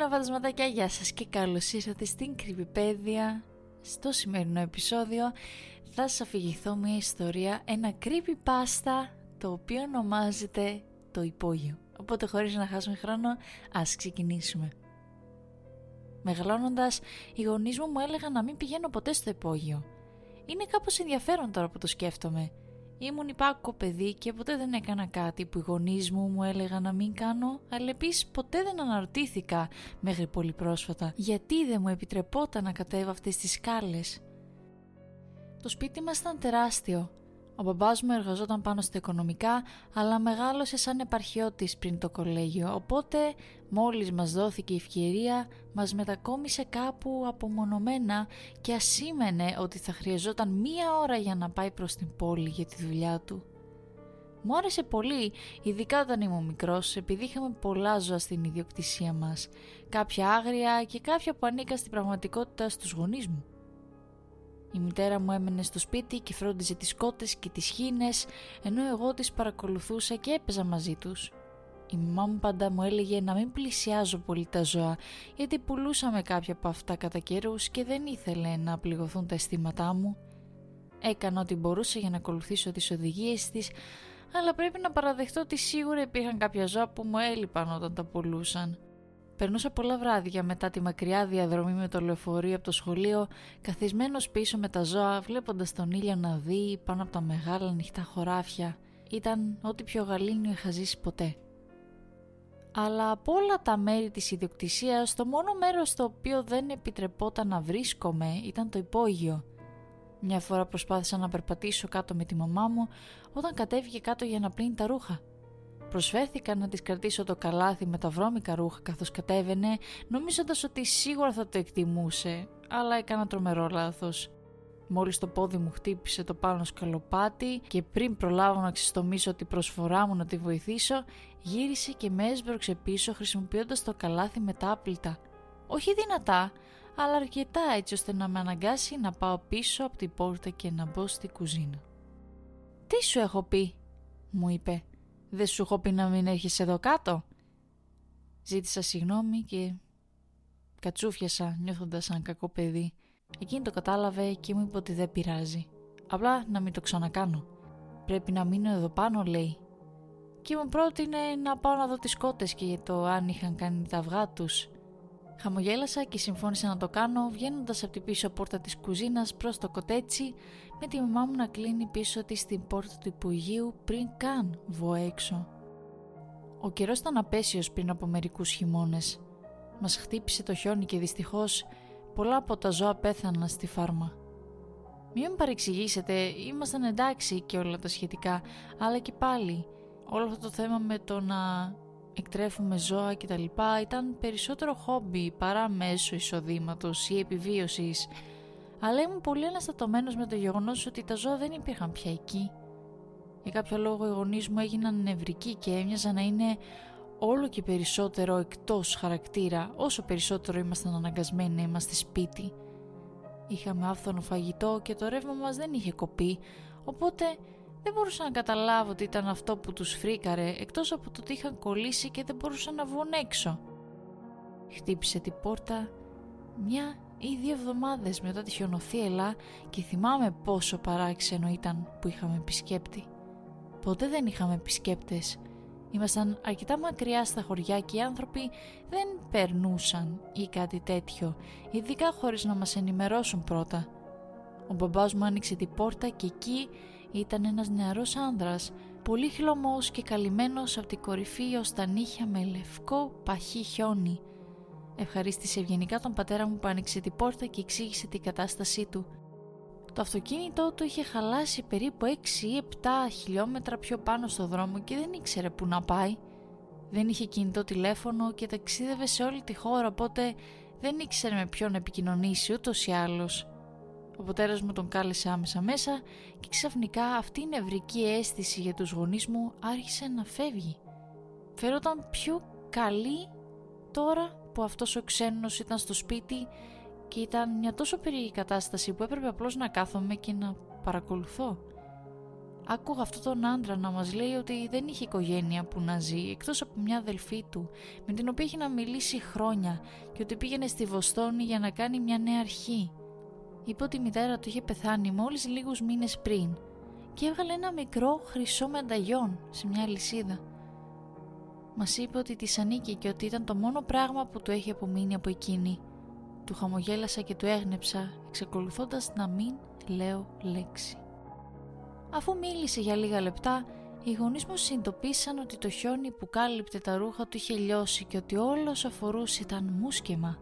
Έλα φαντασματάκια, γεια σας και καλώς ήρθατε στην Κρυβιπέδια. Στο σημερινό επεισόδιο θα σας αφηγηθώ μια ιστορία, ένα creepypasta το οποίο ονομάζεται το υπόγειο. Οπότε χωρίς να χάσουμε χρόνο, ας ξεκινήσουμε. Μεγαλώνοντας, οι γονείς μου μου έλεγαν να μην πηγαίνω ποτέ στο υπόγειο. Είναι κάπως ενδιαφέρον τώρα που το σκέφτομαι. Ήμουν υπάκο παιδί και ποτέ δεν έκανα κάτι που οι γονείς μου μου έλεγαν να μην κάνω, αλλά επίσης ποτέ δεν αναρωτήθηκα μέχρι πολύ πρόσφατα γιατί δεν μου επιτρεπόταν να κατέβω αυτές τις σκάλες. Το σπίτι μας ήταν τεράστιο ο μπαμπάς μου εργαζόταν πάνω στα οικονομικά, αλλά μεγάλωσε σαν επαρχιώτης πριν το κολέγιο, οπότε μόλις μας δόθηκε η ευκαιρία, μας μετακόμισε κάπου απομονωμένα και ασήμενε ότι θα χρειαζόταν μία ώρα για να πάει προς την πόλη για τη δουλειά του. Μου άρεσε πολύ, ειδικά όταν ήμουν μικρός, επειδή είχαμε πολλά ζώα στην ιδιοκτησία μας. Κάποια άγρια και κάποια που ανήκαν στην πραγματικότητα στους γονείς μου. Η μητέρα μου έμενε στο σπίτι και φρόντιζε τις κότες και τις χήνες, ενώ εγώ τις παρακολουθούσα και έπαιζα μαζί τους. Η μαμά μου πάντα μου έλεγε να μην πλησιάζω πολύ τα ζώα, γιατί πουλούσαμε κάποια από αυτά κατά καιρούς και δεν ήθελε να πληγωθούν τα αισθήματά μου. Έκανα ό,τι μπορούσα για να ακολουθήσω τις οδηγίες της, αλλά πρέπει να παραδεχτώ ότι σίγουρα υπήρχαν κάποια ζώα που μου έλειπαν όταν τα πουλούσαν. Περνούσα πολλά βράδια μετά τη μακριά διαδρομή με το λεωφορείο από το σχολείο, καθισμένος πίσω με τα ζώα, βλέποντας τον ήλιο να δει πάνω από τα μεγάλα ανοιχτά χωράφια. Ήταν ό,τι πιο γαλήνιο είχα ζήσει ποτέ. Αλλά από όλα τα μέρη της ιδιοκτησίας, το μόνο μέρος στο οποίο δεν επιτρεπόταν να βρίσκομαι ήταν το υπόγειο. Μια φορά προσπάθησα να περπατήσω κάτω με τη μαμά μου όταν κατέβηκε κάτω για να πλύνει τα ρούχα. Προσφέρθηκα να της κρατήσω το καλάθι με τα βρώμικα ρούχα καθώς κατέβαινε, νομίζοντας ότι σίγουρα θα το εκτιμούσε, αλλά έκανα τρομερό λάθος. Μόλις το πόδι μου χτύπησε το πάνω σκαλοπάτι και πριν προλάβω να ξεστομίσω τη προσφορά μου να τη βοηθήσω, γύρισε και με έσβρωξε πίσω χρησιμοποιώντας το καλάθι με τα άπλυτα. Όχι δυνατά, αλλά αρκετά έτσι ώστε να με αναγκάσει να πάω πίσω από την πόρτα και να μπω στη κουζίνα. «Τι σου έχω πει» μου είπε δεν σου έχω πει να μην έρχεσαι εδώ κάτω. Ζήτησα συγγνώμη και κατσούφιασα νιώθοντας σαν κακό παιδί. Εκείνη το κατάλαβε και μου είπε ότι δεν πειράζει. Απλά να μην το ξανακάνω. Πρέπει να μείνω εδώ πάνω λέει. Και μου πρότεινε να πάω να δω τις κότες και το αν είχαν κάνει τα αυγά τους. Χαμογέλασα και συμφώνησα να το κάνω βγαίνοντας από την πίσω πόρτα της κουζίνας προς το κοτέτσι με τη μαμά μου να κλείνει πίσω της την πόρτα του υπουργείου πριν καν βγω έξω. Ο καιρός ήταν απέσιος πριν από μερικούς χειμώνες. Μας χτύπησε το χιόνι και δυστυχώς πολλά από τα ζώα πέθαναν στη φάρμα. Μην με παρεξηγήσετε, ήμασταν εντάξει και όλα τα σχετικά, αλλά και πάλι όλο αυτό το θέμα με το να εκτρέφουμε ζώα κτλ. ήταν περισσότερο χόμπι παρά μέσω εισοδήματος ή επιβίωσης. Αλλά ήμουν πολύ αναστατωμένος με το γεγονός ότι τα ζώα δεν υπήρχαν πια εκεί. Για κάποιο λόγο οι γονείς μου έγιναν νευρικοί και έμοιαζαν να είναι όλο και περισσότερο εκτός χαρακτήρα όσο περισσότερο ήμασταν αναγκασμένοι να είμαστε σπίτι. Είχαμε άφθονο φαγητό και το ρεύμα μας δεν είχε κοπεί, οπότε δεν μπορούσα να καταλάβω τι ήταν αυτό που τους φρίκαρε εκτός από το ότι είχαν κολλήσει και δεν μπορούσαν να βγουν έξω. Χτύπησε την πόρτα μια ή δύο εβδομάδες μετά τη χιονοθύελα και θυμάμαι πόσο παράξενο ήταν που είχαμε επισκέπτη. Ποτέ δεν είχαμε επισκέπτες. Ήμασταν αρκετά μακριά στα χωριά και οι άνθρωποι δεν περνούσαν ή κάτι τέτοιο, ειδικά χωρίς να μας ενημερώσουν πρώτα. Ο μπαμπάς μου άνοιξε την πόρτα και εκεί ήταν ένας νεαρός άνδρας, πολύ χλωμός και καλυμμένος από την κορυφή ως τα νύχια με λευκό παχύ χιόνι. Ευχαρίστησε ευγενικά τον πατέρα μου που άνοιξε την πόρτα και εξήγησε την κατάστασή του. Το αυτοκίνητό του είχε χαλάσει περίπου 6 ή 7 χιλιόμετρα πιο πάνω στο δρόμο και δεν ήξερε που να πάει. Δεν είχε κινητό τηλέφωνο και ταξίδευε σε όλη τη χώρα οπότε δεν ήξερε με ποιον επικοινωνήσει ούτως ή άλλως. Ο πατέρας μου τον κάλεσε άμεσα μέσα και ξαφνικά αυτή η νευρική αίσθηση για τους γονείς μου άρχισε να φεύγει. Φέρονταν πιο καλή τώρα που αυτός ο ξένος ήταν στο σπίτι και ήταν μια τόσο περίεργη κατάσταση που έπρεπε απλώς να κάθομαι και να παρακολουθώ. άκουγα αυτόν τον άντρα να μας λέει ότι δεν είχε οικογένεια που να ζει εκτός από μια αδελφή του με την οποία είχε να μιλήσει χρόνια και ότι πήγαινε στη Βοστόνη για να κάνει μια νέα αρχή. Είπε ότι η μητέρα του είχε πεθάνει μόλις λίγους μήνες πριν και έβγαλε ένα μικρό χρυσό μενταγιόν σε μια λυσίδα. Μας είπε ότι της ανήκει και ότι ήταν το μόνο πράγμα που του έχει απομείνει από εκείνη. Του χαμογέλασα και του έγνεψα, εξακολουθώντας να μην λέω λέξη. Αφού μίλησε για λίγα λεπτά, οι γονείς μου συνειδητοποίησαν ότι το χιόνι που κάλυπτε τα ρούχα του είχε λιώσει και ότι όλος όσο αφορούσε ήταν μουσκεμα.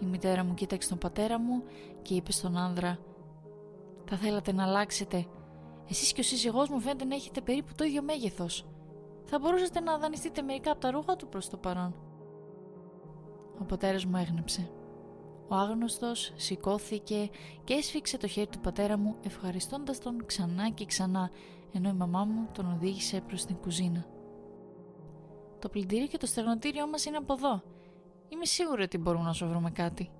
Η μητέρα μου κοίταξε τον πατέρα μου και είπε στον άνδρα «Θα θέλατε να αλλάξετε. Εσείς και ο σύζυγός μου φαίνεται να έχετε περίπου το ίδιο μέγεθος. Θα μπορούσατε να δανειστείτε μερικά από τα ρούχα του προς το παρόν». Ο πατέρας μου έγνεψε. Ο άγνωστος σηκώθηκε και έσφιξε το χέρι του πατέρα μου ευχαριστώντας τον ξανά και ξανά ενώ η μαμά μου τον οδήγησε προς την κουζίνα. Το πλυντήριο και το στεγνοτήριό μας είναι από εδώ. Είμαι σίγουρη ότι μπορούμε να σου βρούμε κάτι.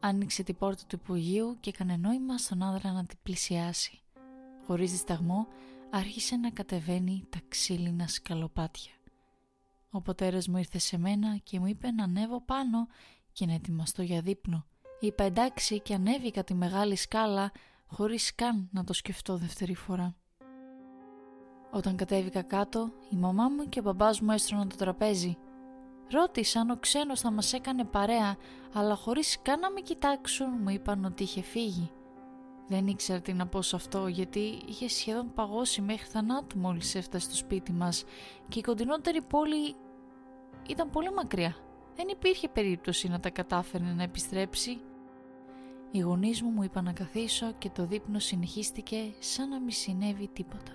Άνοιξε την πόρτα του υπογείου και έκανε νόημα στον άνδρα να την πλησιάσει. Χωρίς δισταγμό άρχισε να κατεβαίνει τα ξύλινα σκαλοπάτια. Ο πατέρας μου ήρθε σε μένα και μου είπε να ανέβω πάνω και να ετοιμαστώ για δείπνο. Είπα εντάξει και ανέβηκα τη μεγάλη σκάλα χωρίς καν να το σκεφτώ δεύτερη φορά. Όταν κατέβηκα κάτω, η μαμά μου και ο μπαμπάς μου έστρωναν το τραπέζι. Ρώτησα αν ο ξένος θα μας έκανε παρέα, αλλά χωρίς καν να με κοιτάξουν μου είπαν ότι είχε φύγει. Δεν ήξερα τι να πω σε αυτό γιατί είχε σχεδόν παγώσει μέχρι θανάτου μόλις έφτασε στο σπίτι μας και η κοντινότερη πόλη ήταν πολύ μακριά δεν υπήρχε περίπτωση να τα κατάφερνε να επιστρέψει. Οι γονείς μου μου είπαν να καθίσω και το δείπνο συνεχίστηκε σαν να μη συνέβη τίποτα.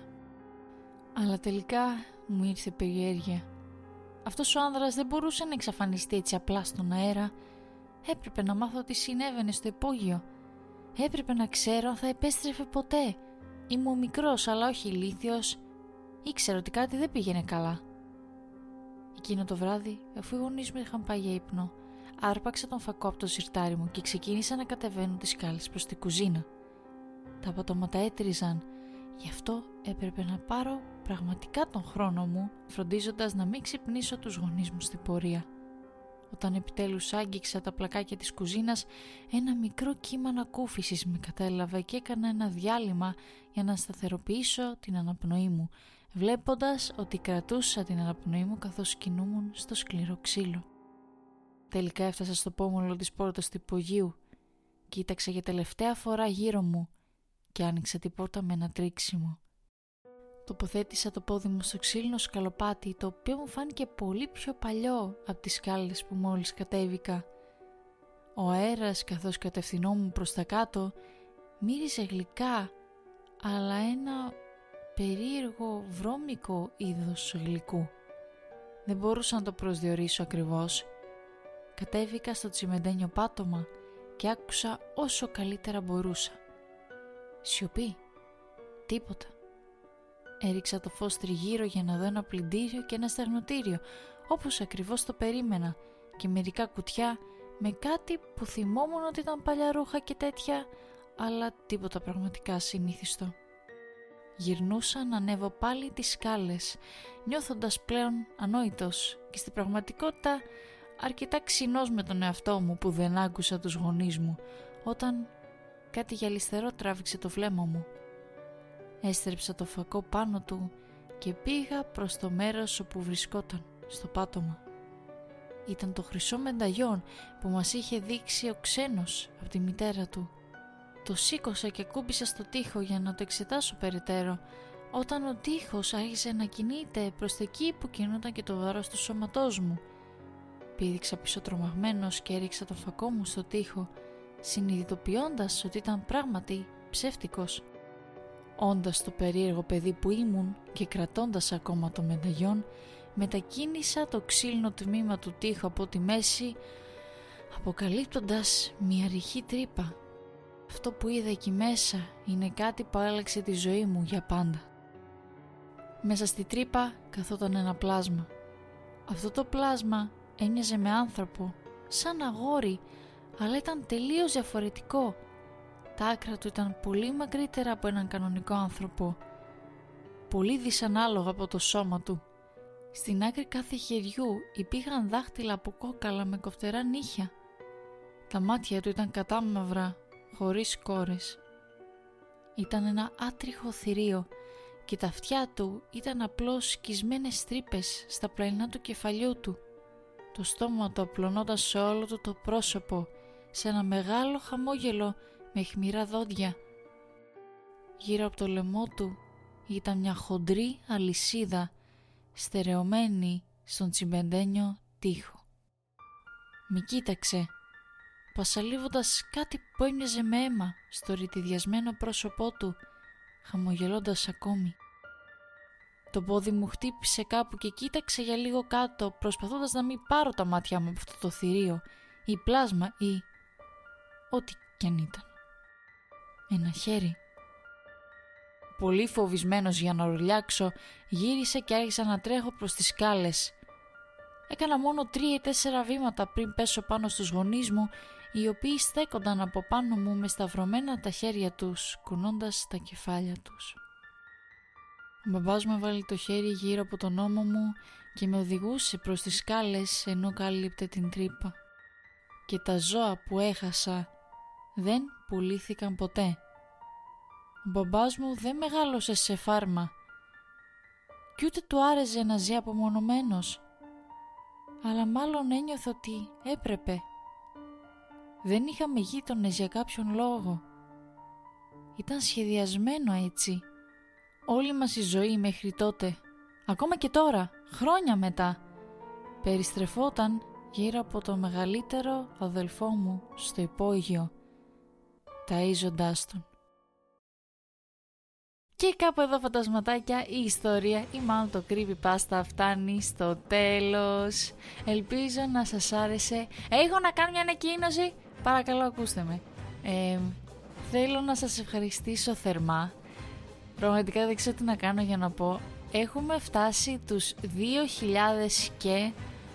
Αλλά τελικά μου ήρθε περιέργεια. Αυτός ο άνδρας δεν μπορούσε να εξαφανιστεί έτσι απλά στον αέρα. Έπρεπε να μάθω τι συνέβαινε στο υπόγειο. Έπρεπε να ξέρω αν θα επέστρεφε ποτέ. Ήμουν μικρός αλλά όχι ηλίθιος. Ήξερα ότι κάτι δεν πήγαινε καλά. Εκείνο το βράδυ, αφού οι γονείς μου είχαν πάει για ύπνο, άρπαξα τον φακό από το σιρτάρι μου και ξεκίνησα να κατεβαίνω τις σκάλες προς την κουζίνα. Τα πατώματα έτριζαν, γι' αυτό έπρεπε να πάρω πραγματικά τον χρόνο μου, φροντίζοντας να μην ξυπνήσω τους γονείς μου στην πορεία. Όταν επιτέλους άγγιξα τα πλακάκια της κουζίνας, ένα μικρό κύμα ανακούφισης με κατέλαβε και έκανα ένα διάλειμμα για να σταθεροποιήσω την αναπνοή μου, βλέποντας ότι κρατούσα την αναπνοή μου καθώς κινούμουν στο σκληρό ξύλο. Τελικά έφτασα στο πόμολο της πόρτας του υπογείου, κοίταξα για τελευταία φορά γύρω μου και άνοιξα την πόρτα με ένα τρίξιμο. Τοποθέτησα το πόδι μου στο ξύλινο σκαλοπάτι, το οποίο μου φάνηκε πολύ πιο παλιό από τις σκάλες που μόλις κατέβηκα. Ο αέρας καθώς κατευθυνόμουν προς τα κάτω μύριζε γλυκά, αλλά ένα περίεργο βρώμικο είδος γλυκού. Δεν μπορούσα να το προσδιορίσω ακριβώς. Κατέβηκα στο τσιμεντένιο πάτωμα και άκουσα όσο καλύτερα μπορούσα. Σιωπή. Τίποτα. Έριξα το φως τριγύρω για να δω ένα πλυντήριο και ένα στεγνοτήριο, όπως ακριβώς το περίμενα, και μερικά κουτιά με κάτι που θυμόμουν ότι ήταν παλιά ρούχα και τέτοια, αλλά τίποτα πραγματικά συνήθιστο. Γυρνούσα να ανέβω πάλι τις σκάλες, νιώθοντας πλέον ανόητος και στην πραγματικότητα αρκετά ξινός με τον εαυτό μου που δεν άκουσα τους γονείς μου, όταν κάτι γυαλιστερό τράβηξε το βλέμμα μου. Έστρεψα το φακό πάνω του και πήγα προς το μέρος όπου βρισκόταν, στο πάτωμα. Ήταν το χρυσό μενταγιόν που μας είχε δείξει ο ξένος από τη μητέρα του το σήκωσα και κούμπησα στο τοίχο για να το εξετάσω περαιτέρω, όταν ο τοίχος άρχισε να κινείται προς εκεί που κινούνταν και το βάρος του σώματός μου. Πήδηξα πίσω τρομαγμένος και έριξα το φακό μου στο τοίχο, συνειδητοποιώντας ότι ήταν πράγματι ψεύτικος. Όντας το περίεργο παιδί που ήμουν και κρατώντας ακόμα το μενταγιόν, μετακίνησα το ξύλινο τμήμα του τοίχου από τη μέση, αποκαλύπτοντας μια ρηχή τρύπα αυτό που είδα εκεί μέσα είναι κάτι που άλλαξε τη ζωή μου για πάντα. Μέσα στη τρύπα καθόταν ένα πλάσμα. Αυτό το πλάσμα έμοιαζε με άνθρωπο, σαν αγόρι, αλλά ήταν τελείως διαφορετικό. Τα άκρα του ήταν πολύ μακρύτερα από έναν κανονικό άνθρωπο. πολύ δυσανάλογα από το σώμα του. Στην άκρη κάθε χεριού υπήρχαν δάχτυλα από κόκαλα με κοφτερά νύχια. Τα μάτια του ήταν κατάμαυρα, χωρίς κόρες. Ήταν ένα άτριχο θηρίο και τα αυτιά του ήταν απλώς σκισμένες τρύπες στα πλαϊνά του κεφαλιού του. Το στόμα του απλωνόταν σε όλο του το πρόσωπο, σε ένα μεγάλο χαμόγελο με χμηρά δόντια. Γύρω από το λαιμό του ήταν μια χοντρή αλυσίδα στερεωμένη στον τσιμπεντένιο τοίχο. Μη κοίταξε, πασαλίβοντας κάτι που έμοιαζε με αίμα στο ρητιδιασμένο πρόσωπό του, χαμογελώντας ακόμη. Το πόδι μου χτύπησε κάπου και κοίταξε για λίγο κάτω, προσπαθώντας να μην πάρω τα μάτια μου από αυτό το θηρίο, ή πλάσμα, ή... ό,τι κι αν ήταν. Ένα χέρι πολύ φοβισμένος για να ορλιάξω, γύρισε και άρχισα να τρέχω προς τις σκάλες. Έκανα μόνο τρία ή τέσσερα βήματα πριν πέσω πάνω στους γονείς μου, οι οποίοι στέκονταν από πάνω μου με σταυρωμένα τα χέρια τους, κουνώντας τα κεφάλια τους. Ο μπαμπάς μου έβαλε το χέρι γύρω από τον ώμο μου και με οδηγούσε προς τις σκάλες ενώ κάλυπτε την τρύπα. Και τα ζώα που έχασα δεν πουλήθηκαν ποτέ. Ο μπαμπάς μου δεν μεγάλωσε σε φάρμα κι ούτε του άρεσε να ζει απομονωμένος. Αλλά μάλλον ένιωθε ότι έπρεπε. Δεν είχαμε γείτονες για κάποιον λόγο. Ήταν σχεδιασμένο έτσι. Όλη μας η ζωή μέχρι τότε, ακόμα και τώρα, χρόνια μετά, περιστρεφόταν γύρω από το μεγαλύτερο αδελφό μου στο υπόγειο, ταΐζοντάς τον. Και κάπου εδώ φαντασματάκια η ιστορία ή μάλλον το creepypasta φτάνει στο τέλος. Ελπίζω να σας άρεσε. Έχω να κάνω μια ανακοίνωση. Παρακαλώ ακούστε με. Ε, θέλω να σας ευχαριστήσω θερμά. Πραγματικά δεν ξέρω τι να κάνω για να πω. Έχουμε φτάσει τους 2.000 και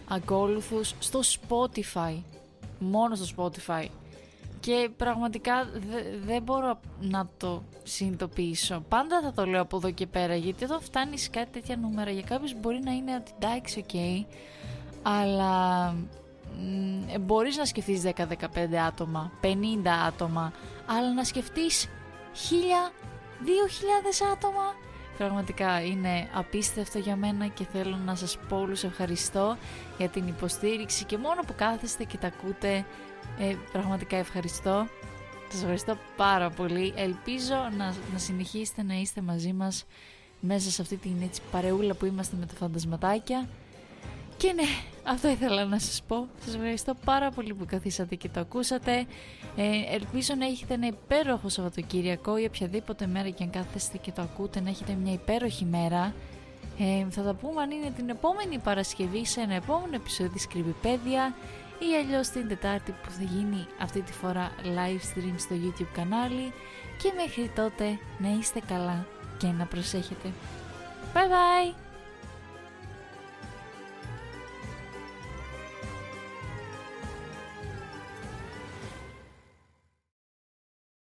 ακόλουθους στο Spotify. Μόνο στο Spotify και πραγματικά δεν μπορώ να το συνειδητοποιήσω. Πάντα θα το λέω από εδώ και πέρα γιατί όταν φτάνει κάτι τέτοια νούμερα για κάποιους μπορεί να είναι ότι εντάξει, ok, αλλά ε, μπορείς να σκεφτείς 10-15 άτομα, 50 άτομα, αλλά να σκεφτείς 1000, 2000 άτομα. Πραγματικά είναι απίστευτο για μένα και θέλω να σας πω όλους ευχαριστώ για την υποστήριξη και μόνο που κάθεστε και τα ακούτε ε, πραγματικά ευχαριστώ. Σας ευχαριστώ πάρα πολύ. Ελπίζω να, να συνεχίσετε να είστε μαζί μας μέσα σε αυτή την έτσι, παρεούλα που είμαστε με τα φαντασματάκια. Και ναι, αυτό ήθελα να σας πω. Σας ευχαριστώ πάρα πολύ που καθίσατε και το ακούσατε. Ε, ελπίζω να έχετε ένα υπέροχο Σαββατοκύριακο ή οποιαδήποτε μέρα και αν κάθεστε και το ακούτε να έχετε μια υπέροχη μέρα. Ε, θα τα πούμε αν είναι την επόμενη Παρασκευή σε ένα επόμενο επεισόδιο της Κρυβιπέδια ή αλλιώς την Τετάρτη που θα γίνει αυτή τη φορά live stream στο YouTube κανάλι και μέχρι τότε να είστε καλά και να προσέχετε. Bye bye!